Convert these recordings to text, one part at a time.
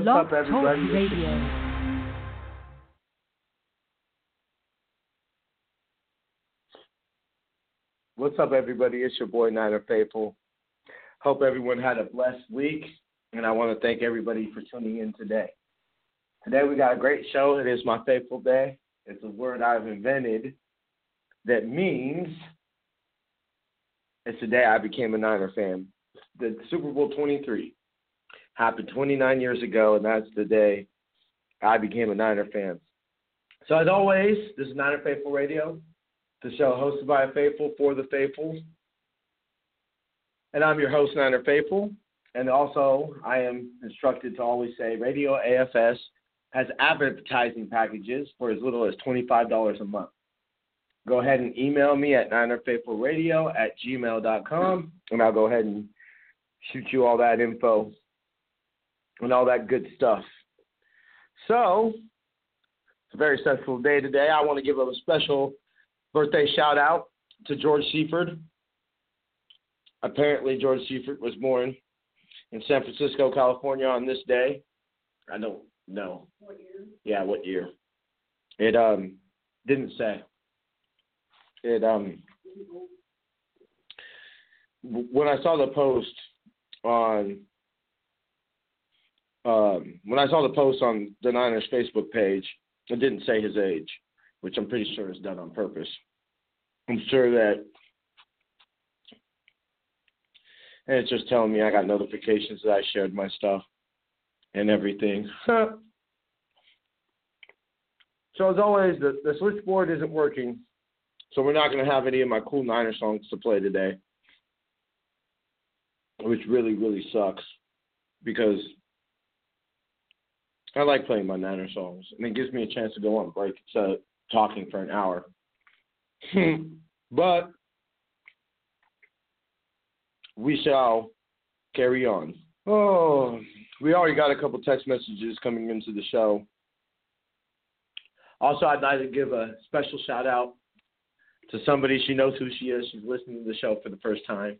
What's Blog up, everybody? Talk Radio. What's up, everybody? It's your boy Niner Faithful. Hope everyone had a blessed week, and I want to thank everybody for tuning in today. Today we got a great show. It is my faithful day. It's a word I've invented that means it's the day I became a Niner fan. The Super Bowl 23 happened 29 years ago, and that's the day I became a Niner fan. So, as always, this is Niner Faithful Radio, the show hosted by a faithful for the faithful. And I'm your host, Niner Faithful. And also, I am instructed to always say Radio AFS has advertising packages for as little as $25 a month. Go ahead and email me at ninerfaithfulradio at gmail.com, and I'll go ahead and shoot you all that info and all that good stuff. So, it's a very special day today. I want to give a special birthday shout out to George Seifert. Apparently, George Seifert was born in San Francisco, California on this day. I don't know. What year? Yeah, what year? It um didn't say. It um when I saw the post on um when I saw the post on the Niners Facebook page, it didn't say his age, which I'm pretty sure is done on purpose. I'm sure that and it's just telling me I got notifications that I shared my stuff and everything. so as always, the, the switchboard isn't working, so we're not going to have any of my cool Niner songs to play today, which really, really sucks because I like playing my Niner songs, and it gives me a chance to go on break instead of talking for an hour. Hmm. but we shall carry on. Oh, we already got a couple text messages coming into the show. Also, I'd like to give a special shout out to somebody. She knows who she is. She's listening to the show for the first time.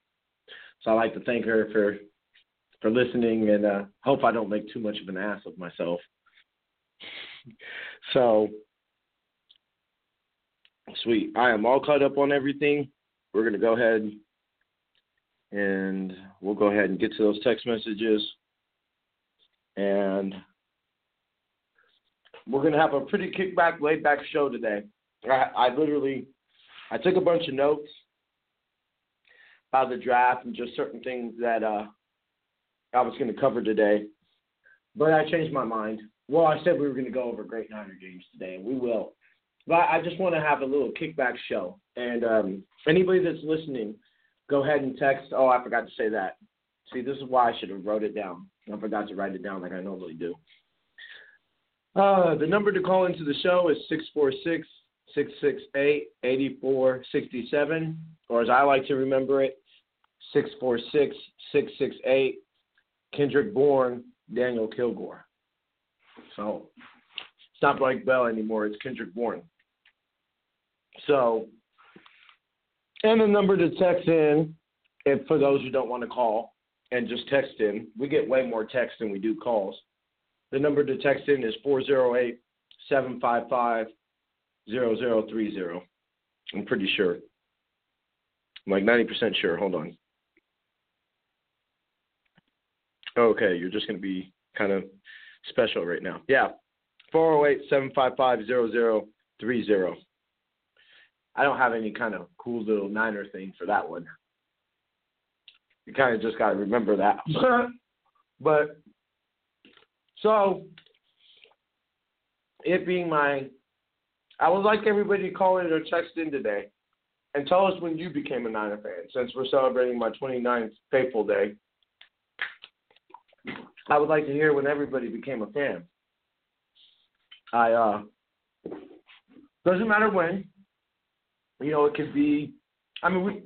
So I'd like to thank her for for listening and uh, hope I don't make too much of an ass of myself. So, sweet. I am all caught up on everything. We're going to go ahead and we'll go ahead and get to those text messages. And we're going to have a pretty kickback, laid back show today. I, I literally I took a bunch of notes about the draft and just certain things that uh, I was going to cover today. But I changed my mind. Well, I said we were going to go over great Niner games today, and we will. But I just want to have a little kickback show. And um, anybody that's listening, go ahead and text. Oh, I forgot to say that. See, this is why I should have wrote it down. I forgot to write it down like I normally do. Uh, the number to call into the show is 646 668 8467, or as I like to remember it, 646 668 Kendrick Bourne, Daniel Kilgore. So it's not Blake Bell anymore, it's Kendrick Bourne. So, and the number to text in, if for those who don't want to call and just text in, we get way more text than we do calls. The number to text in is 408 755 0030. I'm pretty sure. I'm like 90% sure. Hold on. Okay, you're just going to be kind of special right now. Yeah, 408 755 0030. I don't have any kind of cool little Niner thing for that one. You kind of just got to remember that. but, so, it being my, I would like everybody to call in or text in today and tell us when you became a Niner fan since we're celebrating my 29th Faithful Day. I would like to hear when everybody became a fan. I uh doesn't matter when. You know, it could be I mean we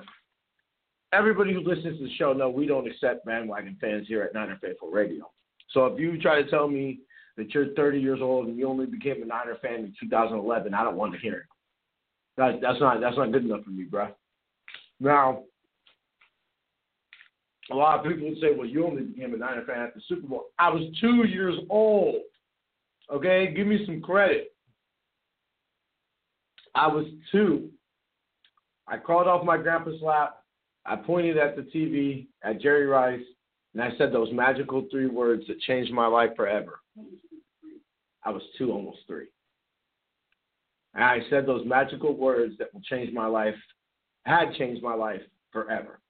everybody who listens to the show know we don't accept bandwagon fans here at Niner Faithful Radio. So if you try to tell me that you're 30 years old and you only became a Niner fan in 2011, I don't want to hear it. That, that's not that's not good enough for me, bro. Now, a lot of people would say, well, you only became a Niner fan at the Super Bowl. I was two years old. Okay, give me some credit. I was two. I crawled off my grandpa's lap. I pointed at the TV at Jerry Rice, and I said those magical three words that changed my life forever. I was two, almost three. And I said those magical words that will change my life, had changed my life forever.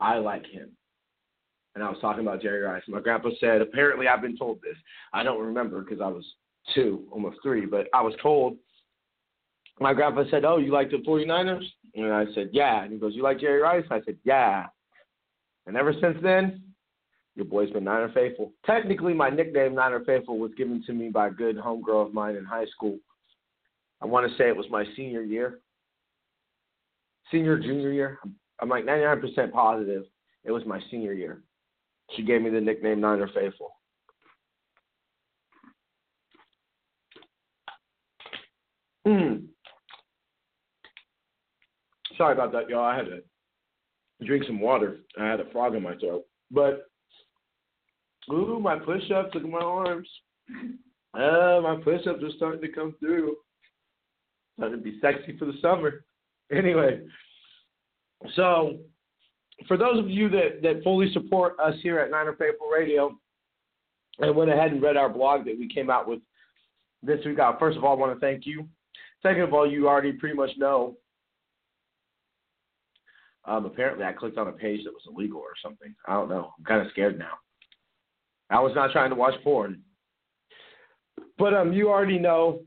I like him. And I was talking about Jerry Rice. My grandpa said, apparently I've been told this. I don't remember because I was two, almost three, but I was told. My grandpa said, Oh, you like the 49ers? And I said, Yeah. And he goes, You like Jerry Rice? I said, Yeah. And ever since then, your boy's been Niner Faithful. Technically, my nickname, Niner Faithful, was given to me by a good homegirl of mine in high school. I want to say it was my senior year. Senior, junior year. I'm like 99% positive it was my senior year. She gave me the nickname Niner Faithful. Mm. Sorry about that, y'all. I had to drink some water. I had a frog in my throat. But ooh, my push-ups. Look at my arms. Uh, my push-ups are starting to come through. Starting to be sexy for the summer. Anyway, so for those of you that, that fully support us here at Niner Faithful Radio and went ahead and read our blog that we came out with this week, I first of all want to thank you. Second of all, you already pretty much know. Um, apparently, I clicked on a page that was illegal or something. I don't know. I'm kind of scared now. I was not trying to watch porn. But um, you already know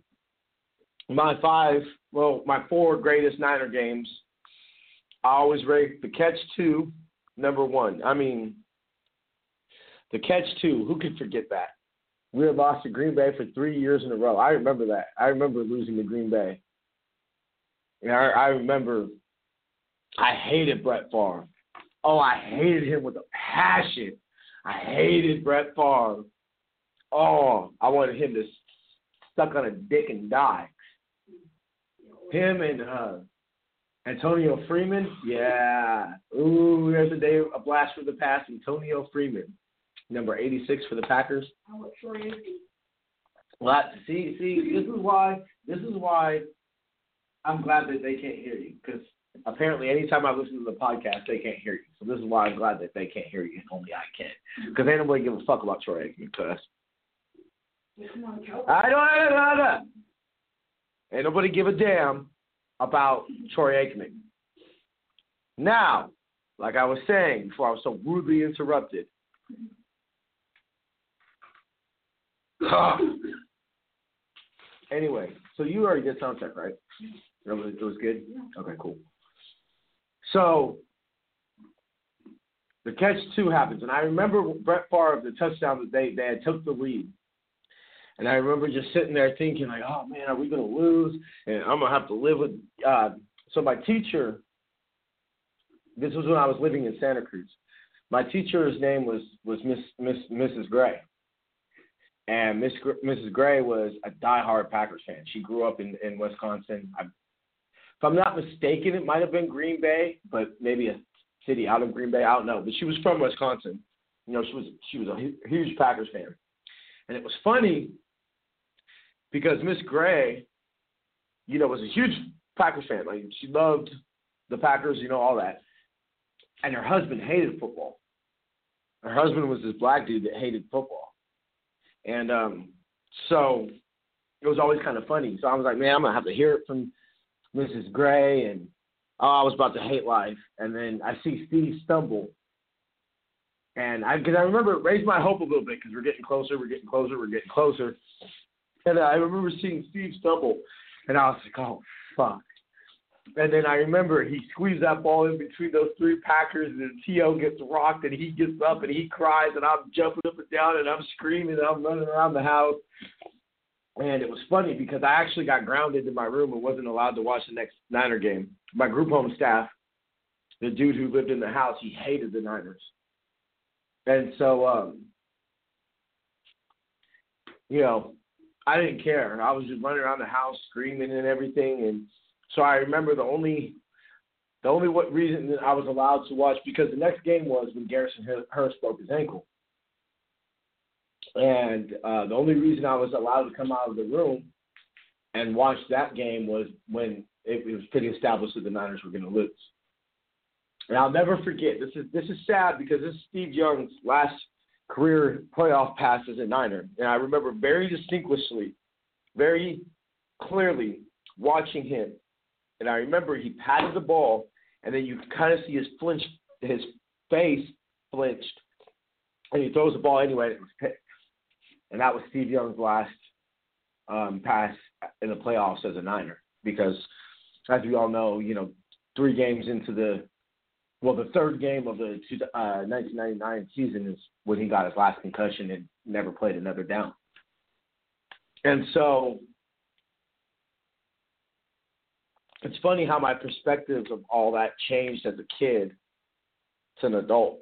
my five, well, my four greatest Niner games I always rate the catch two number one. I mean, the catch two. Who could forget that? We had lost to Green Bay for three years in a row. I remember that. I remember losing to Green Bay. And I, I remember I hated Brett Favre. Oh, I hated him with a passion. I hated Brett Favre. Oh, I wanted him to stuck on a dick and die. Him and uh, Antonio Freeman, yeah. Ooh, there's a day a blast from the past. Antonio Freeman, number 86 for the Packers. How Well, see, see, this is why. This is why I'm glad that they can't hear you because apparently, anytime I listen to the podcast, they can't hear you. So this is why I'm glad that they can't hear you only I can. Because ain't nobody give a fuck about Troy Aikman. Cause I don't. Ain't nobody give a damn about Troy Aikman. Now, like I was saying before I was so rudely interrupted. anyway, so you already did sound check, right? It was, it was good? Okay, cool. So the catch two happens, and I remember Brett Favre, of the touchdown that they, they had took the lead. And I remember just sitting there thinking, like, oh man, are we to lose? And I'm to have to live with. Uh, so my teacher, this was when I was living in Santa Cruz. My teacher's name was was Miss Miss Mrs. Gray, and Miss Mrs. Gray was a diehard Packers fan. She grew up in in Wisconsin. I, if I'm not mistaken, it might have been Green Bay, but maybe a city out of Green Bay. I don't know, but she was from Wisconsin. You know, she was she was a huge Packers fan, and it was funny because Miss Gray, you know, was a huge Packers fan. Like she loved the Packers, you know, all that. And her husband hated football. Her husband was this black dude that hated football. And um, so it was always kind of funny. So I was like, man, I'm gonna have to hear it from Mrs. Gray, and oh, I was about to hate life. And then I see Steve stumble, and I because I remember it raised my hope a little bit because we're getting closer, we're getting closer, we're getting closer. And I remember seeing Steve stumble, and I was like, oh, fuck. And then I remember he squeezed that ball in between those three Packers, and T.O. gets rocked, and he gets up and he cries, and I'm jumping up and down, and I'm screaming, and I'm running around the house. And it was funny because I actually got grounded in my room and wasn't allowed to watch the next Niner game. My group home staff, the dude who lived in the house, he hated the Niners. And so, um, you know, I didn't care. I was just running around the house screaming and everything. And so I remember the only The only what reason that I was allowed to watch because the next game was when Garrison Hearst broke his ankle, and uh, the only reason I was allowed to come out of the room and watch that game was when it, it was pretty established that the Niners were going to lose. And I'll never forget. This is this is sad because this is Steve Young's last career playoff pass as a Niner, and I remember very distinctly, very clearly watching him. And I remember he patted the ball, and then you kind of see his flinch, his face flinched, and he throws the ball anyway, and it was picked. And that was Steve Young's last um, pass in the playoffs as a Niner, because as we all know, you know, three games into the well, the third game of the uh, 1999 season is when he got his last concussion and never played another down. And so it's funny how my perspectives of all that changed as a kid to an adult.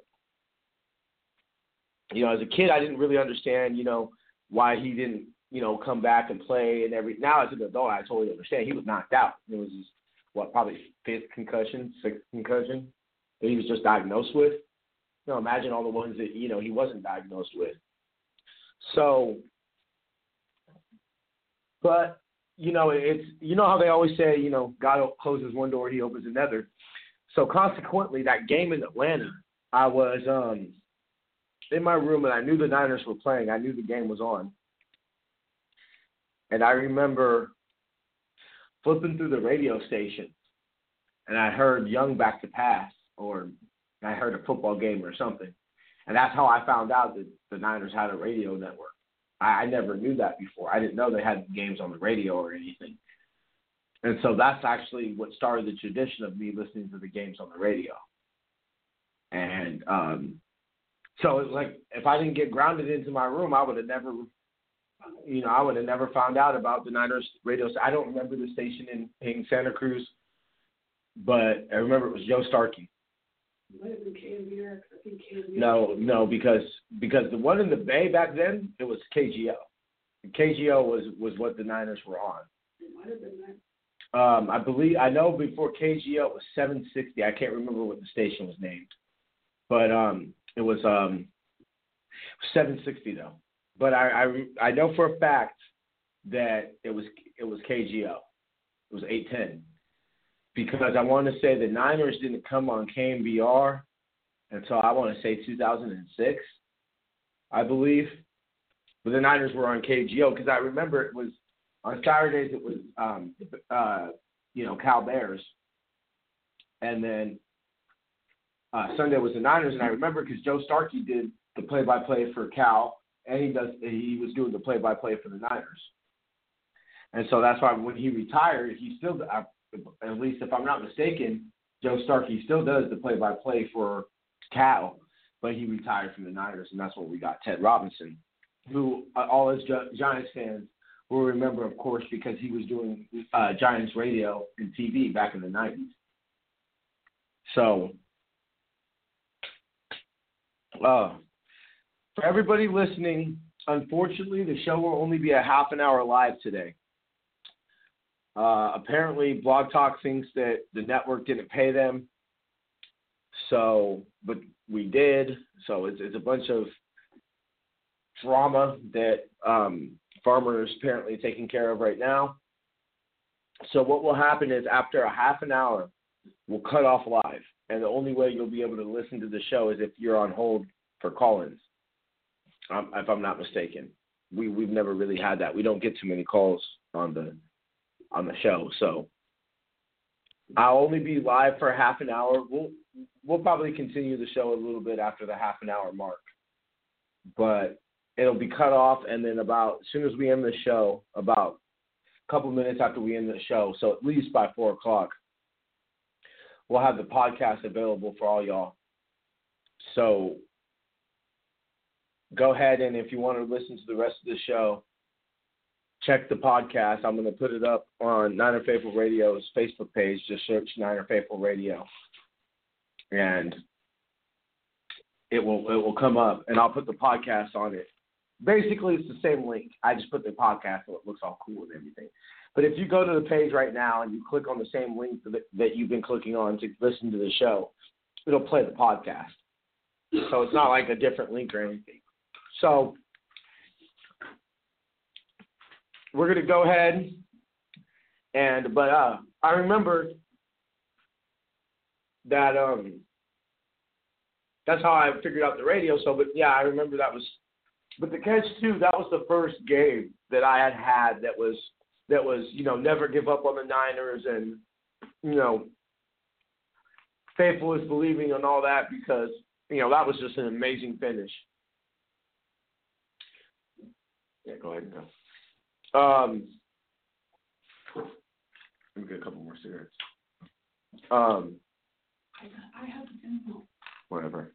You know, as a kid, I didn't really understand, you know, why he didn't, you know, come back and play and every. Now as an adult, I totally understand. He was knocked out. It was his, what probably fifth concussion, sixth concussion that he was just diagnosed with. You know, imagine all the ones that you know he wasn't diagnosed with. So, but you know, it's you know how they always say, you know, God closes one door, He opens another. So consequently, that game in Atlanta, I was um in my room and I knew the Niners were playing. I knew the game was on, and I remember flipping through the radio station, and I heard Young back to pass, or I heard a football game or something. And that's how I found out that the Niners had a radio network. I, I never knew that before. I didn't know they had games on the radio or anything. And so that's actually what started the tradition of me listening to the games on the radio. And um, so it's like if I didn't get grounded into my room, I would have never, you know, I would have never found out about the Niners radio. I don't remember the station in, in Santa Cruz, but I remember it was Joe Starkey no, no, because because the one in the Bay back then it was KGO. KGO was was what the Niners were on. It might have been that. Um, I believe I know before KGO it was 760. I can't remember what the station was named, but um, it was um, 760 though. But I, I I know for a fact that it was it was KGO. It was 810 because I want to say the Niners didn't come on KNBR until I want to say 2006, I believe. But the Niners were on KGO because I remember it was on Saturdays it was um, uh, you know Cal Bears, and then uh, Sunday was the Niners, and I remember because Joe Starkey did the play-by-play for Cal, and he does he was doing the play-by-play for the Niners. And so that's why when he retired, he still I at least if I'm not mistaken, Joe Starkey still does the play-by-play for Cal, but he retired from the Niners, and that's when we got Ted Robinson, who uh, all us Giants fans will remember, of course, because he was doing uh, Giants radio and TV back in the 90s. So, uh, for everybody listening, unfortunately, the show will only be a half an hour live today. Uh, apparently, Blog Talk thinks that the network didn't pay them. So, but we did. So it's, it's a bunch of drama that um, farmer is apparently taking care of right now. So what will happen is after a half an hour, we'll cut off live, and the only way you'll be able to listen to the show is if you're on hold for call-ins. Um, if I'm not mistaken, we we've never really had that. We don't get too many calls on the on the show. So I'll only be live for half an hour. We'll we'll probably continue the show a little bit after the half an hour mark, but it'll be cut off, and then about as soon as we end the show, about a couple minutes after we end the show, so at least by four o'clock, we'll have the podcast available for all y'all. So go ahead and if you want to listen to the rest of the show, check the podcast. I'm going to put it up on Niner Faithful Radio's Facebook page. Just search Niner Faithful Radio, and it will it will come up, and I'll put the podcast on it basically it's the same link. I just put the podcast so it looks all cool and everything. But if you go to the page right now and you click on the same link that, that you've been clicking on to listen to the show, it'll play the podcast. So it's not like a different link or anything. So we're gonna go ahead and but uh I remember that um that's how I figured out the radio. So, but yeah, I remember that was. But the catch too, that was the first game that I had had that was that was you know never give up on the Niners and you know faithful is believing and all that because you know that was just an amazing finish. Yeah, go ahead and go. Um, let me get a couple more cigarettes. Um, I have whatever.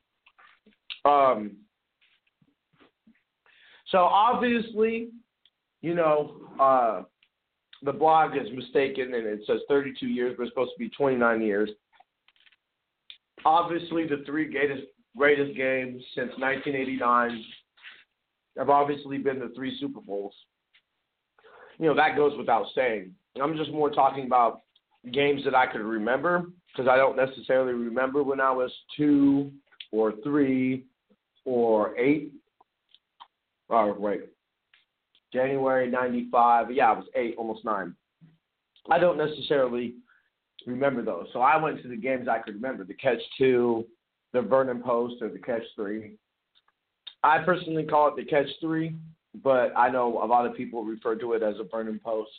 Um, so obviously, you know, uh, the blog is mistaken and it says 32 years, but it's supposed to be 29 years. Obviously, the three greatest greatest games since 1989 have obviously been the three Super Bowls. You know, that goes without saying. I'm just more talking about games that I could remember because I don't necessarily remember when I was two or three or eight. Oh, wait. January 95. Yeah, I was eight, almost nine. I don't necessarily remember those. So I went to the games I could remember the catch two, the Vernon Post, or the catch three. I personally call it the catch three, but I know a lot of people refer to it as a Vernon Post.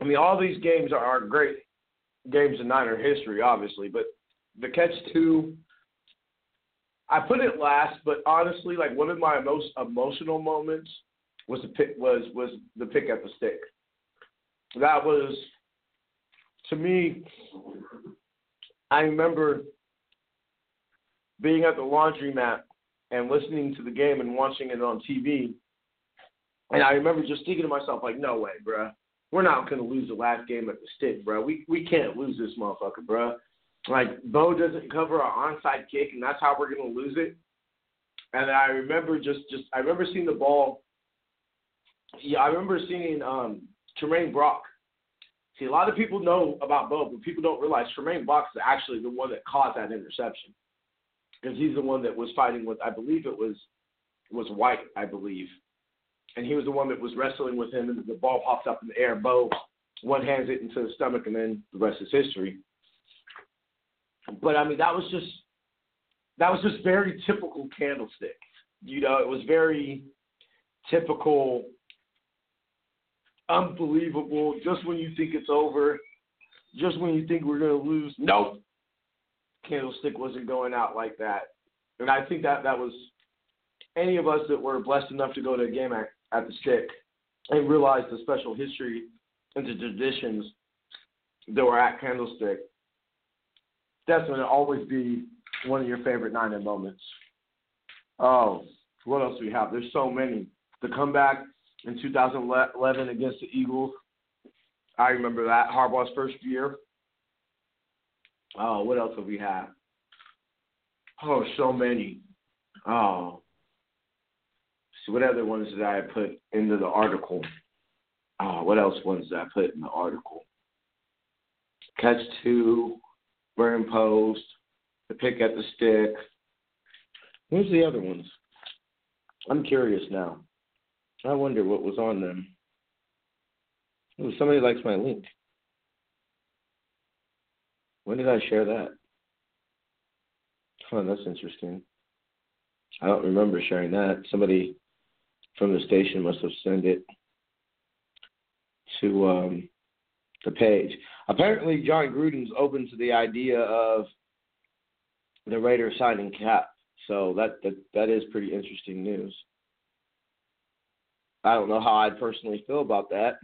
I mean, all these games are, are great games in Niner history, obviously, but the catch two, I put it last, but honestly, like one of my most emotional moments was the pick was was the pick at the stick. That was to me. I remember being at the laundromat and listening to the game and watching it on TV. And I remember just thinking to myself, like, no way, bruh. We're not going to lose the last game at the stick, bro. We we can't lose this motherfucker, bro. Like Bo doesn't cover our onside kick, and that's how we're going to lose it. And I remember just just I remember seeing the ball. Yeah, I remember seeing um, Tramaine Brock. See, a lot of people know about Bo, but people don't realize Tramaine Brock is actually the one that caused that interception because he's the one that was fighting with I believe it was was White, I believe and he was the one that was wrestling with him, and the ball pops up in the air. Bo one hands it into the stomach, and then the rest is history. But I mean, that was just that was just very typical candlestick. You know, it was very typical, unbelievable. Just when you think it's over, just when you think we're gonna lose, nope, candlestick wasn't going out like that. And I think that that was any of us that were blessed enough to go to a game at at the stick and realize the special history and the traditions that were at Candlestick, that's going to always be one of your favorite Niner moments. Oh, what else do we have? There's so many. The comeback in 2011 against the Eagles. I remember that. Harbaugh's first year. Oh, what else have we had? Oh, so many. Oh, so what other ones did I put into the article? Oh, what else ones did I put in the article? Catch two, Vernon Post, the pick at the stick. Who's the other ones? I'm curious now. I wonder what was on them. Oh, somebody likes my link. When did I share that? Oh, that's interesting. I don't remember sharing that. Somebody from the station must have sent it to um, the page. Apparently, Jon Gruden's open to the idea of the Raiders signing Kap, so that that that is pretty interesting news. I don't know how I'd personally feel about that,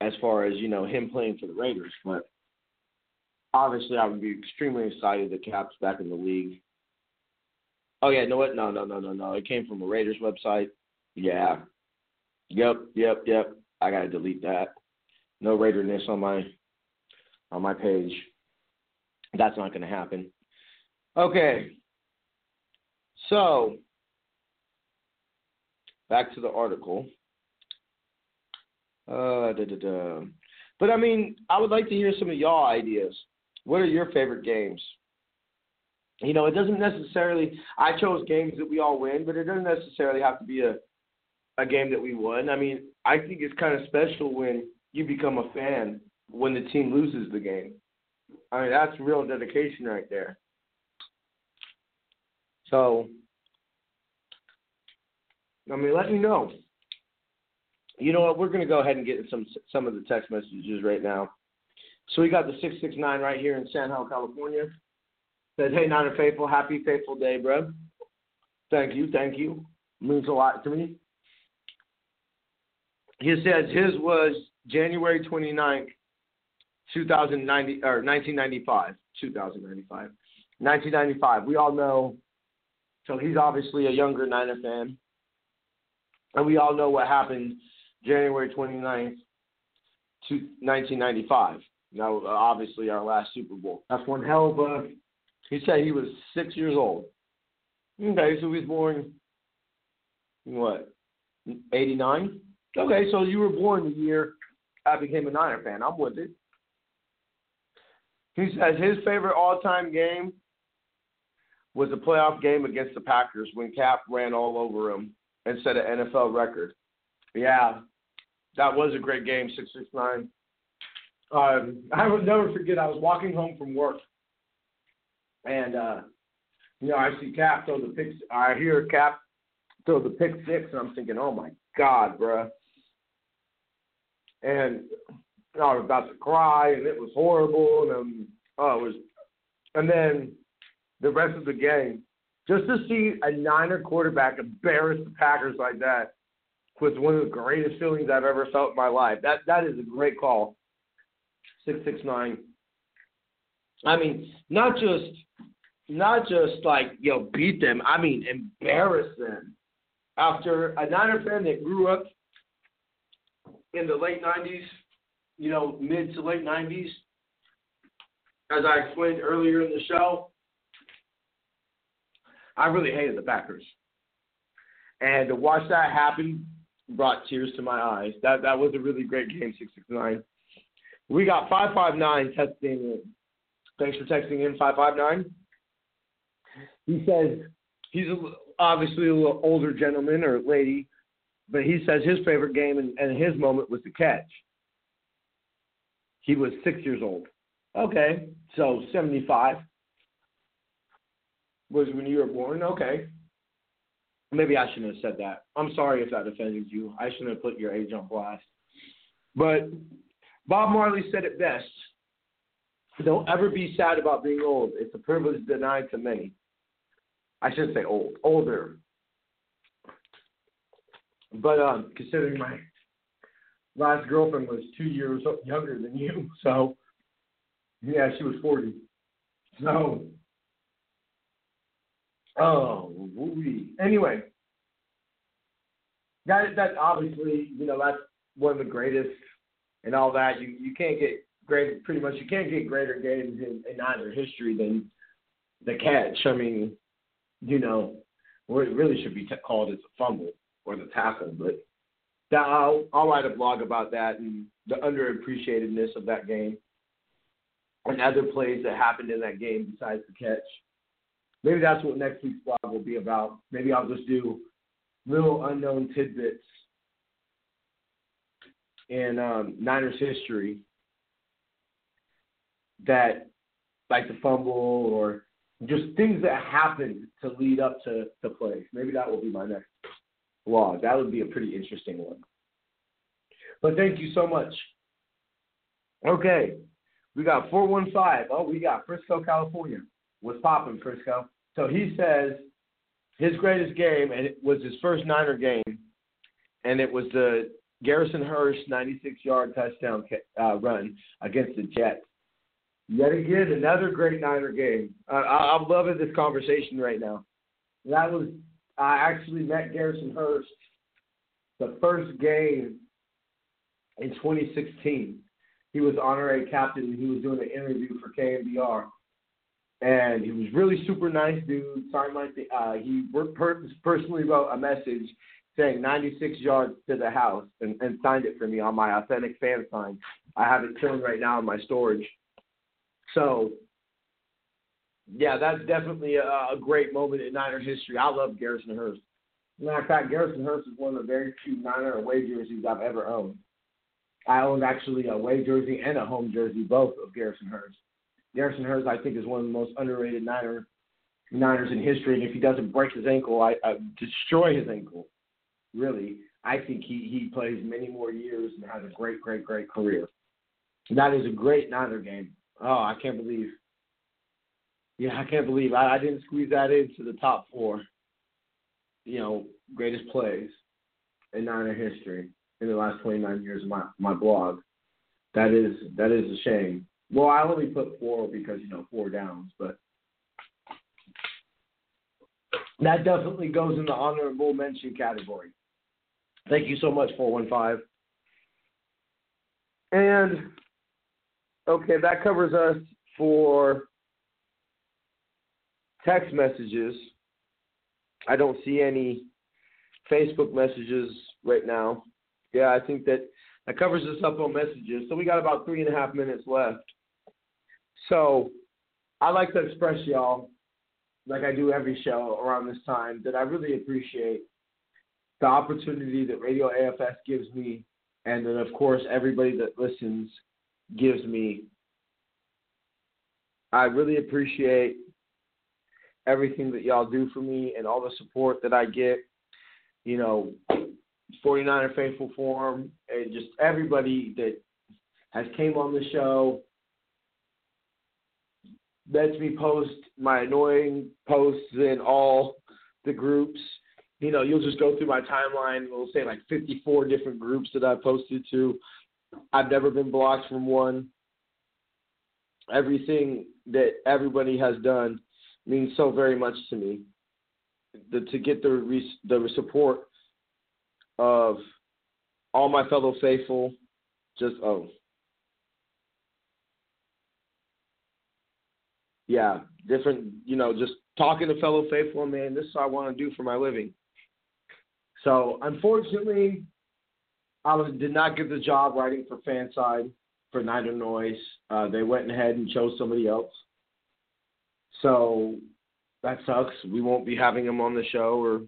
as far as you know him playing for the Raiders, but obviously I would be extremely excited that Kap's back in the league. Oh yeah, no what? No, no, no, no, no. It came from a Raiders website. Yeah. Yep, yep, yep. I gotta delete that. No Raiderness on my on my page. That's not gonna happen. Okay. So back to the article. Uh, da, da, da. But I mean, I would like to hear some of y'all ideas. What are your favorite games? You know, it doesn't necessarily. I chose games that we all win, but it doesn't necessarily have to be a a game that we won. I mean, I think it's kind of special when you become a fan when the team loses the game. I mean, that's real dedication right there. So, I mean, let me know. You know what? We're going to go ahead and get some some of the text messages right now. So we got the six six nine right here in San Jose, California. Says, "Hey, Niner faithful, happy faithful day, bro. Thank you, thank you. Means a lot to me." He says his was January 29th, 2090 or 1995, 2095, 1995. We all know. So he's obviously a younger Niner fan, and we all know what happened January 29th, 1995. Now, uh, obviously, our last Super Bowl. That's one hell of a. He said he was six years old. Okay, so he was born. What? 89. Okay, so you were born the year I became a Niner fan. I'm with it. He says his favorite all-time game was a playoff game against the Packers when Kap ran all over him and set an NFL record. Yeah, that was a great game, six six nine. Um, I will never forget. I was walking home from work, and uh, you know I see Kap throw the pick. I hear Kap throw the pick six, and I'm thinking, oh my god, bruh. And I was about to cry, and it was horrible, and um, oh, it was. And then the rest of the game, just to see a Niner quarterback embarrass the Packers like that was one of the greatest feelings I've ever felt in my life. That that is a great call. Six six nine. I mean, not just not just like you know beat them. I mean, embarrass them. After a Niner fan that grew up in the late '90s, you know, mid to late '90s, as I explained earlier in the show, I really hated the Packers. And to watch that happen brought tears to my eyes. That that was a really great game, six six nine. We got five five nine texting in. Thanks for texting in five five nine. He says he's obviously a little older gentleman or lady, but he says his favorite game and, and his moment was the catch. He was six years old. Okay, so seventy five was when you were born. Okay, Maybe I shouldn't have said that. I'm sorry if that offended you. I shouldn't have put your age on blast. But Bob Marley said it best. Don't ever be sad about being old. It's a privilege denied to many. I shouldn't say old, older. But um, considering my last girlfriend was two years younger than you, so yeah, she was 40. So Oh, woo Anyway, that that obviously, you know, that's one of the greatest and all that. You you can't get great pretty much you can't get greater games in, in either history than the catch. I mean, you know, or it really should be t- called as a fumble or the tackle, but that, I'll I'll write a blog about that and the underappreciatedness of that game and other plays that happened in that game besides the catch maybe that's what next week's blog will be about. Maybe I'll just do little unknown tidbits in um, Niners history that, like the fumble or just things that happened to lead up to the plays. Maybe that will be my next vlog. That would be a pretty interesting one. But thank you so much. Okay, we got 415. Oh, we got Frisco, California. What's popping, Frisco? So he says his greatest game, and it was his first Niner game, and it was the Garrison Hearst 96 yard touchdown uh, run against the Jets. Yet again, another great Niner game. Uh, I, I'm loving this conversation right now. That was I actually met Garrison Hearst the first game in 2016. He was honorary captain and he was doing an interview for KNBR and he was really super nice dude. Signed my uh, he per- personally wrote a message saying 96 yards to the house and, and signed it for me on my authentic fan sign. I have it chilling right now in my storage. So, yeah, that's definitely a, a great moment in Niner history. I love Garrison Hearst. Matter of fact, Garrison Hearst is one of the very few Niner away jerseys I've ever owned. I owned actually a away jersey and a home jersey, both of Garrison Hearst. Garrison Hearst, I think, is one of the most underrated Niner Niners in history. And if he doesn't break his ankle, I, I destroy his ankle. Really, I think he he plays many more years and has a great, great, great career. That is a great Niner game. Oh, I can't believe. Yeah, I can't believe I, I didn't squeeze that into the top four. You know, greatest plays in Niner history in the last 29 years of my my blog. That is that is a shame. Well, I only put four because you know four downs, but that definitely goes in the honorable mention category. Thank you so much, 415. And okay, that covers us for text messages. I don't see any Facebook messages right now. Yeah, I think that that covers us up on messages. So we got about three and a half minutes left. So I like to express y'all, like I do every show around this time, that I really appreciate the opportunity that Radio AFS gives me, and then of course everybody that listens gives me. I really appreciate everything that y'all do for me and all the support that I get. You know, 49er Faithful Forum and just everybody that has came on the show lets me post my annoying posts in all the groups. You know, you'll just go through my timeline. We'll say like 54 different groups that I've posted to. I've never been blocked from one. Everything that everybody has done means so very much to me. The, to get the the support of all my fellow faithful, just oh, yeah, different, you know, just talking to fellow faithful, man, this is what I want to do for my living. So unfortunately, I did not get the job writing for FanSided for Niner Noise. Uh, they went ahead and chose somebody else. So that sucks. We won't be having him on the show or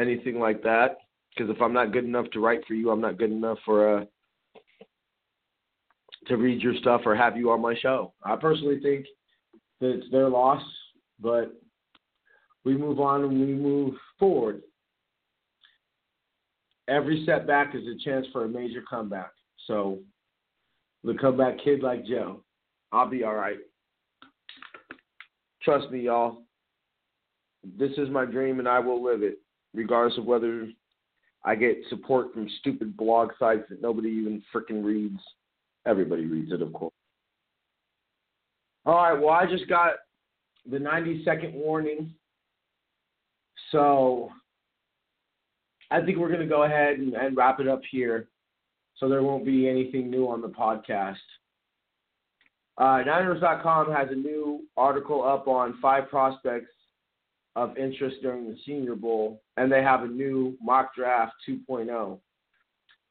anything like that. Because if I'm not good enough to write for you, I'm not good enough for uh, to read your stuff or have you on my show. I personally think that it's their loss, but we move on and we move forward. Every setback is a chance for a major comeback. So, the comeback kid like Joe, I'll be all right. Trust me, y'all. This is my dream and I will live it, regardless of whether I get support from stupid blog sites that nobody even freaking reads. Everybody reads it, of course. All right, well, I just got the 90 second warning. So I think we're going to go ahead and, and wrap it up here so there won't be anything new on the podcast. Uh, Niners.com has a new article up on five prospects of interest during the Senior Bowl, and they have a new mock draft 2.0.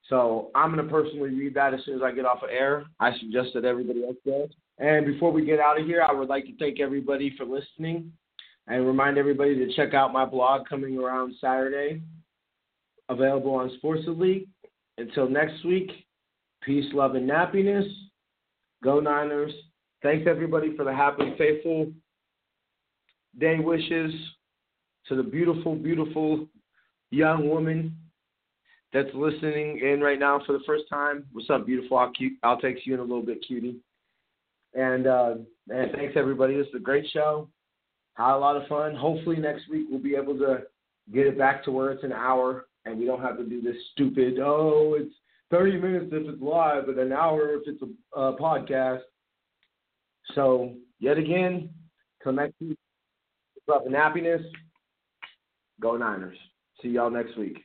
So I'm going to personally read that as soon as I get off of air. I suggest that everybody else does. And before we get out of here, I would like to thank everybody for listening and remind everybody to check out my blog coming around Saturday, available on Sports Elite. Until next week, peace, love, and happiness. Go Niners. Thanks everybody for the happy, faithful day wishes to the beautiful, beautiful young woman that's listening in right now for the first time. What's up, beautiful? I'll, cute, I'll text you in a little bit, cutie. And uh, and thanks everybody. This is a great show. Had a lot of fun. Hopefully next week we'll be able to get it back to where it's an hour and we don't have to do this stupid. Oh, it's 30 minutes if it's live, but an hour if it's a, a podcast. So yet again, connect love and happiness. Go Niners. See y'all next week.